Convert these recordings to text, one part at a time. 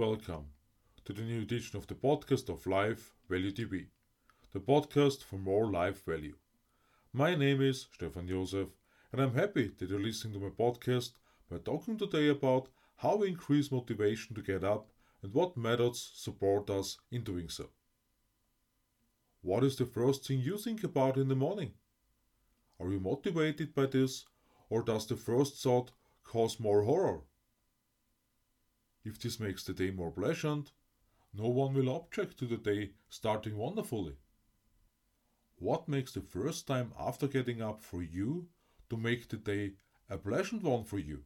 welcome to the new edition of the podcast of Life Value TV, the podcast for more life value. My name is Stefan Josef, and I'm happy that you're listening to my podcast by talking today about how we increase motivation to get up and what methods support us in doing so. What is the first thing you think about in the morning? Are you motivated by this, or does the first thought cause more horror? If this makes the day more pleasant, no one will object to the day starting wonderfully. What makes the first time after getting up for you to make the day a pleasant one for you?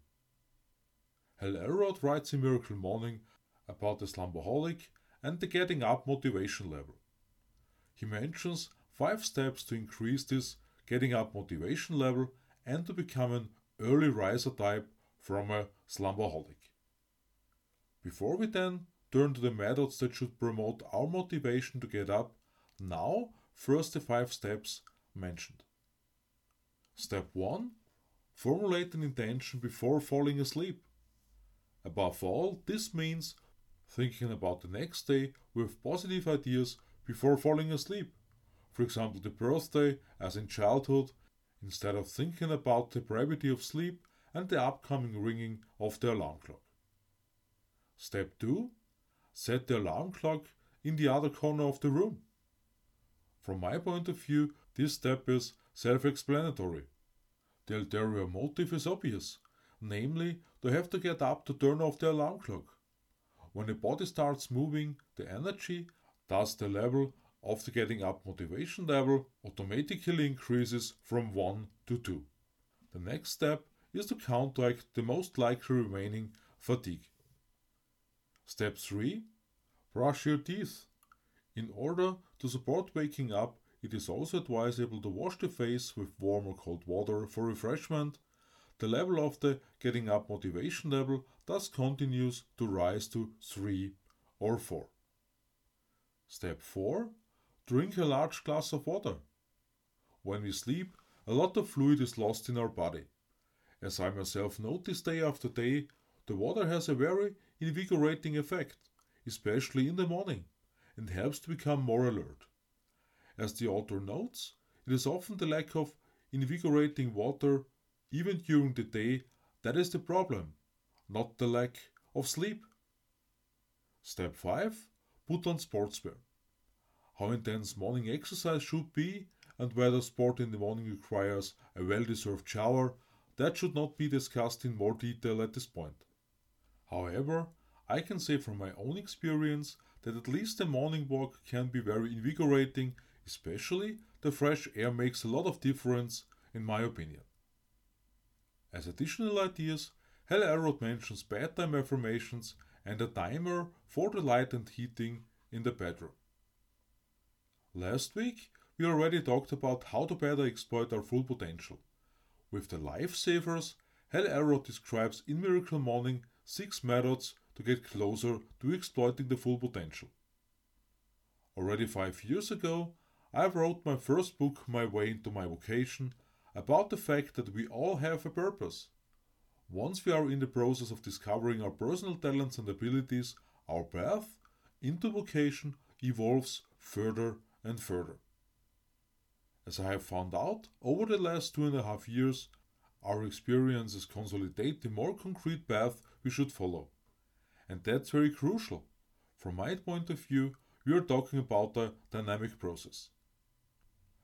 Hal Elrod writes in Miracle Morning about the slumberholic and the getting up motivation level. He mentions five steps to increase this getting up motivation level and to become an early riser type from a slumberholic. Before we then turn to the methods that should promote our motivation to get up, now first the five steps mentioned. Step 1 Formulate an intention before falling asleep. Above all, this means thinking about the next day with positive ideas before falling asleep. For example, the birthday, as in childhood, instead of thinking about the brevity of sleep and the upcoming ringing of the alarm clock. Step 2 Set the alarm clock in the other corner of the room. From my point of view, this step is self explanatory. The ulterior motive is obvious, namely, to have to get up to turn off the alarm clock. When the body starts moving, the energy, thus the level of the getting up motivation level, automatically increases from 1 to 2. The next step is to counteract the most likely remaining fatigue. Step 3 Brush your teeth. In order to support waking up, it is also advisable to wash the face with warm or cold water for refreshment. The level of the getting up motivation level thus continues to rise to 3 or 4. Step 4 Drink a large glass of water. When we sleep, a lot of fluid is lost in our body. As I myself notice day after day, the water has a very invigorating effect, especially in the morning, and helps to become more alert. As the author notes, it is often the lack of invigorating water, even during the day, that is the problem, not the lack of sleep. Step 5 Put on sportswear. How intense morning exercise should be, and whether sport in the morning requires a well deserved shower, that should not be discussed in more detail at this point. However, I can say from my own experience that at least a morning walk can be very invigorating, especially the fresh air makes a lot of difference, in my opinion. As additional ideas, Hal Elrod mentions bedtime affirmations and a timer for the light and heating in the bedroom. Last week, we already talked about how to better exploit our full potential. With the lifesavers, Hal Elrod describes in Miracle Morning six methods to get closer to exploiting the full potential. Already five years ago, I wrote my first book, My Way into My Vocation, about the fact that we all have a purpose. Once we are in the process of discovering our personal talents and abilities, our path into vocation evolves further and further. As I have found out over the last two and a half years, our experiences consolidate the more concrete path we should follow. And that's very crucial. From my point of view, we are talking about a dynamic process.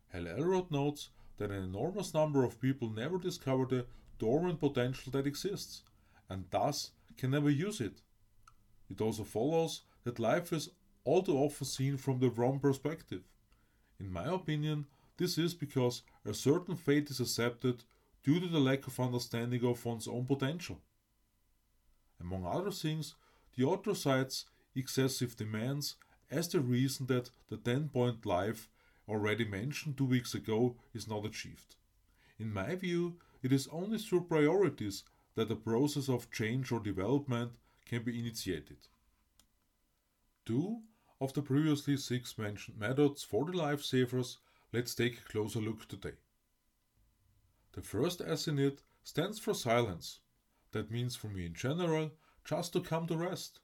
Hal Elrod notes that an enormous number of people never discover the dormant potential that exists, and thus can never use it. It also follows that life is all too often seen from the wrong perspective. In my opinion, this is because a certain fate is accepted due to the lack of understanding of one's own potential. Among other things, the author cites excessive demands as the reason that the 10 point life already mentioned two weeks ago is not achieved. In my view, it is only through priorities that the process of change or development can be initiated. Two of the previously six mentioned methods for the lifesavers, let's take a closer look today. The first S in it stands for silence. That means for me in general just to come to rest.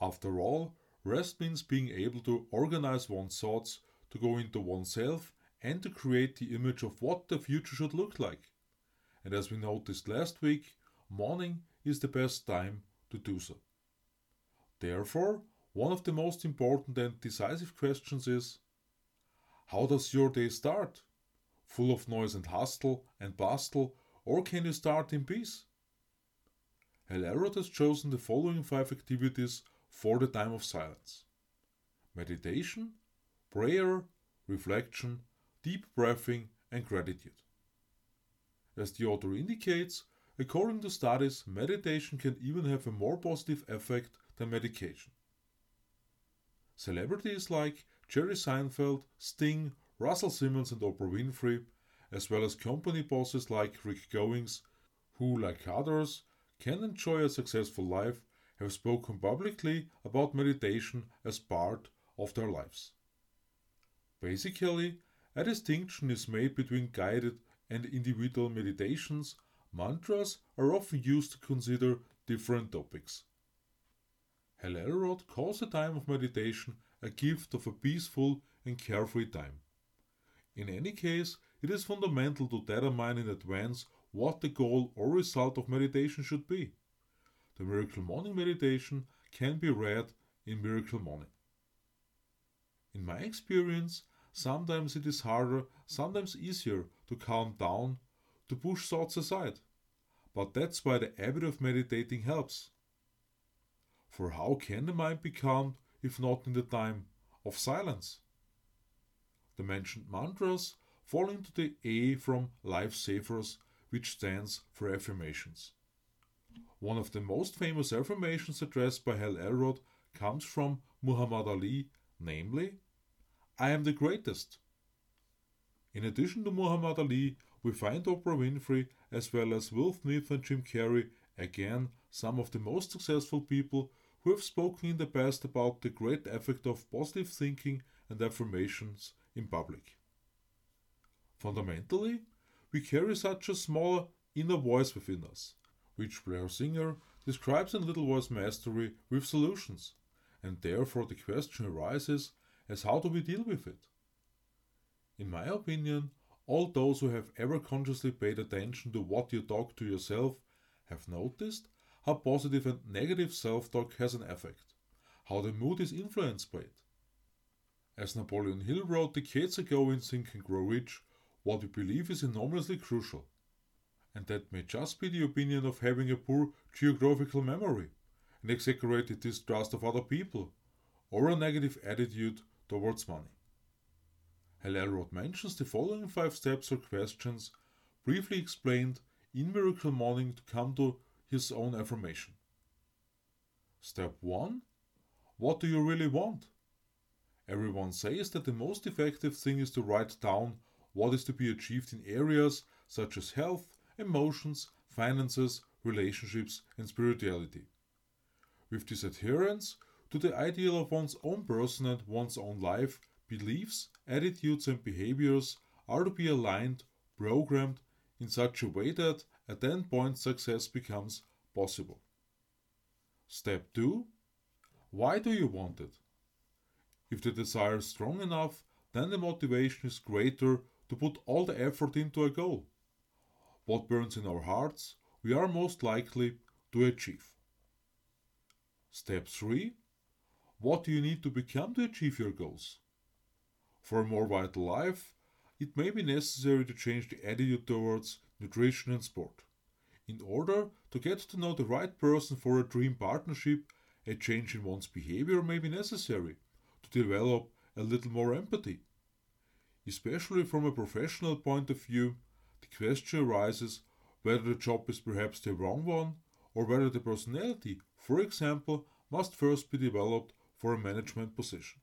After all, rest means being able to organize one's thoughts, to go into oneself, and to create the image of what the future should look like. And as we noticed last week, morning is the best time to do so. Therefore, one of the most important and decisive questions is How does your day start? Full of noise and hustle and bustle, or can you start in peace? Hal Elrod has chosen the following five activities for the time of silence meditation, prayer, reflection, deep breathing, and gratitude. As the author indicates, according to studies, meditation can even have a more positive effect than medication. Celebrities like Jerry Seinfeld, Sting, Russell Simmons, and Oprah Winfrey, as well as company bosses like Rick Goings, who, like others, can enjoy a successful life, have spoken publicly about meditation as part of their lives. Basically, a distinction is made between guided and individual meditations. Mantras are often used to consider different topics. Elrod calls the time of meditation a gift of a peaceful and carefree time. In any case, it is fundamental to determine in advance what the goal or result of meditation should be. The Miracle Morning meditation can be read in Miracle Morning. In my experience, sometimes it is harder, sometimes easier to calm down, to push thoughts aside. But that's why the habit of meditating helps. For how can the mind be calmed if not in the time of silence? The mentioned mantras fall into the A from Lifesavers which stands for affirmations. One of the most famous affirmations addressed by Hal Elrod comes from Muhammad Ali, namely, I am the greatest. In addition to Muhammad Ali, we find Oprah Winfrey as well as Will Smith and Jim Carrey, again, some of the most successful people who have spoken in the past about the great effect of positive thinking and affirmations in public. Fundamentally, we carry such a small inner voice within us, which Blair Singer describes in Little Voice Mastery with solutions, and therefore the question arises as how do we deal with it? In my opinion, all those who have ever consciously paid attention to what you talk to yourself have noticed how positive and negative self talk has an effect, how the mood is influenced by it. As Napoleon Hill wrote decades ago in Think and Grow Rich, what we believe is enormously crucial. And that may just be the opinion of having a poor geographical memory, an exaggerated distrust of other people, or a negative attitude towards money. Hal Elrod mentions the following five steps or questions, briefly explained in Miracle Morning to come to his own affirmation. Step 1 What do you really want? Everyone says that the most effective thing is to write down what is to be achieved in areas such as health, emotions, finances, relationships, and spirituality. With this adherence to the ideal of one's own person and one's own life, beliefs, attitudes, and behaviors are to be aligned, programmed in such a way that at that point success becomes possible. Step 2 Why do you want it? If the desire is strong enough, then the motivation is greater to put all the effort into a goal. What burns in our hearts, we are most likely to achieve. Step 3 What do you need to become to achieve your goals? For a more vital life, it may be necessary to change the attitude towards nutrition and sport. In order to get to know the right person for a dream partnership, a change in one's behavior may be necessary to develop a little more empathy. Especially from a professional point of view, the question arises whether the job is perhaps the wrong one or whether the personality, for example, must first be developed for a management position.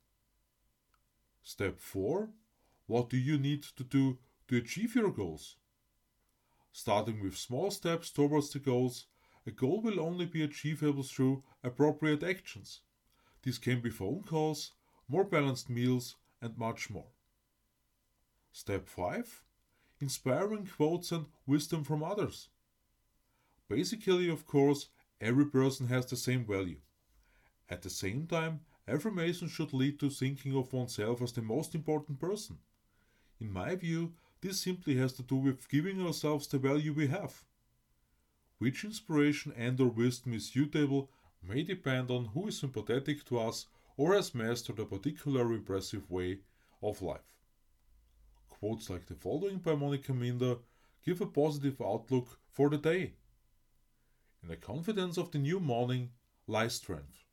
Step 4 What do you need to do to achieve your goals? Starting with small steps towards the goals, a goal will only be achievable through appropriate actions. These can be phone calls, more balanced meals, and much more. Step 5 Inspiring quotes and wisdom from others. Basically, of course, every person has the same value. At the same time, affirmations should lead to thinking of oneself as the most important person. In my view, this simply has to do with giving ourselves the value we have. Which inspiration and or wisdom is suitable may depend on who is sympathetic to us or has mastered a particular impressive way of life. Quotes like the following by Monika Minder give a positive outlook for the day. In the confidence of the new morning lies strength.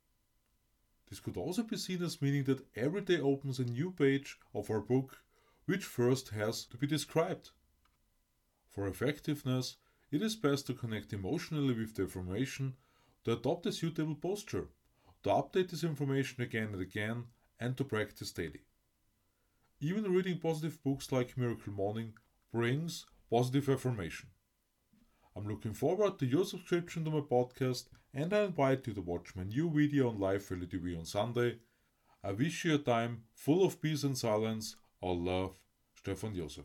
This could also be seen as meaning that every day opens a new page of our book, which first has to be described. For effectiveness, it is best to connect emotionally with the information, to adopt a suitable posture, to update this information again and again, and to practice daily. Even reading positive books like Miracle Morning brings positive affirmation. I'm looking forward to your subscription to my podcast and I invite you to watch my new video on Life Value TV on Sunday. I wish you a time full of peace and silence. All love, Stefan Josef.